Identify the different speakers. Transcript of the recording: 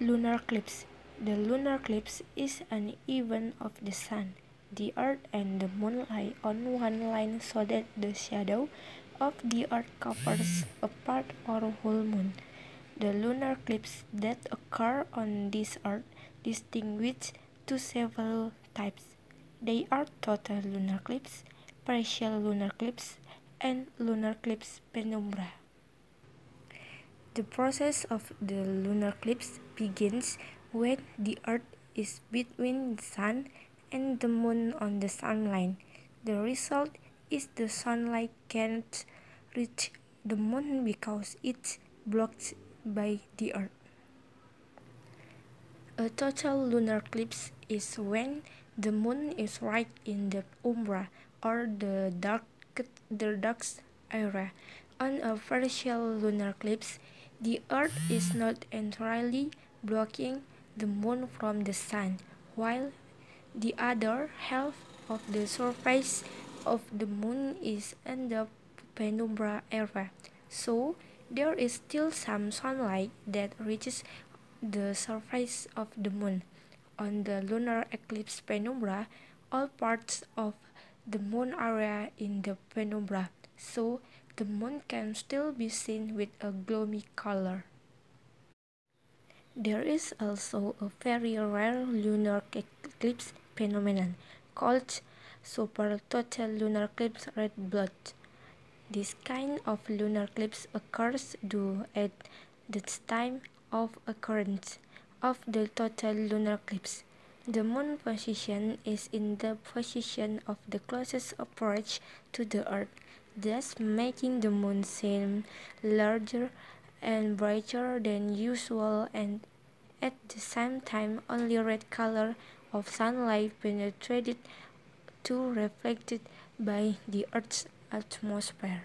Speaker 1: Lunar eclipse. The lunar eclipse is an event of the sun, the earth and the moon lie on one line so that the shadow of the earth covers a part or whole moon. The lunar eclipses that occur on this earth distinguish to several types. They are total lunar eclipse, partial lunar eclipse, and lunar eclipse penumbra. The process of the lunar eclipse begins when the Earth is between the Sun and the Moon on the sun line. The result is the sunlight can't reach the Moon because it's blocked by the Earth. A total lunar eclipse is when the Moon is right in the umbra or the dark the darkest area. On a partial lunar eclipse, the Earth is not entirely blocking the Moon from the Sun, while the other half of the surface of the Moon is in the penumbra area. So, there is still some sunlight that reaches the surface of the Moon. On the lunar eclipse penumbra, all parts of the Moon area in the penumbra, so the moon can still be seen with a gloomy color. There is also a very rare lunar eclipse phenomenon called super total lunar eclipse red blood. This kind of lunar eclipse occurs due at the time of occurrence of the total lunar eclipse. The moon position is in the position of the closest approach to the earth thus making the moon seem larger and brighter than usual and at the same time only red color of sunlight penetrated to reflected by the earth's atmosphere.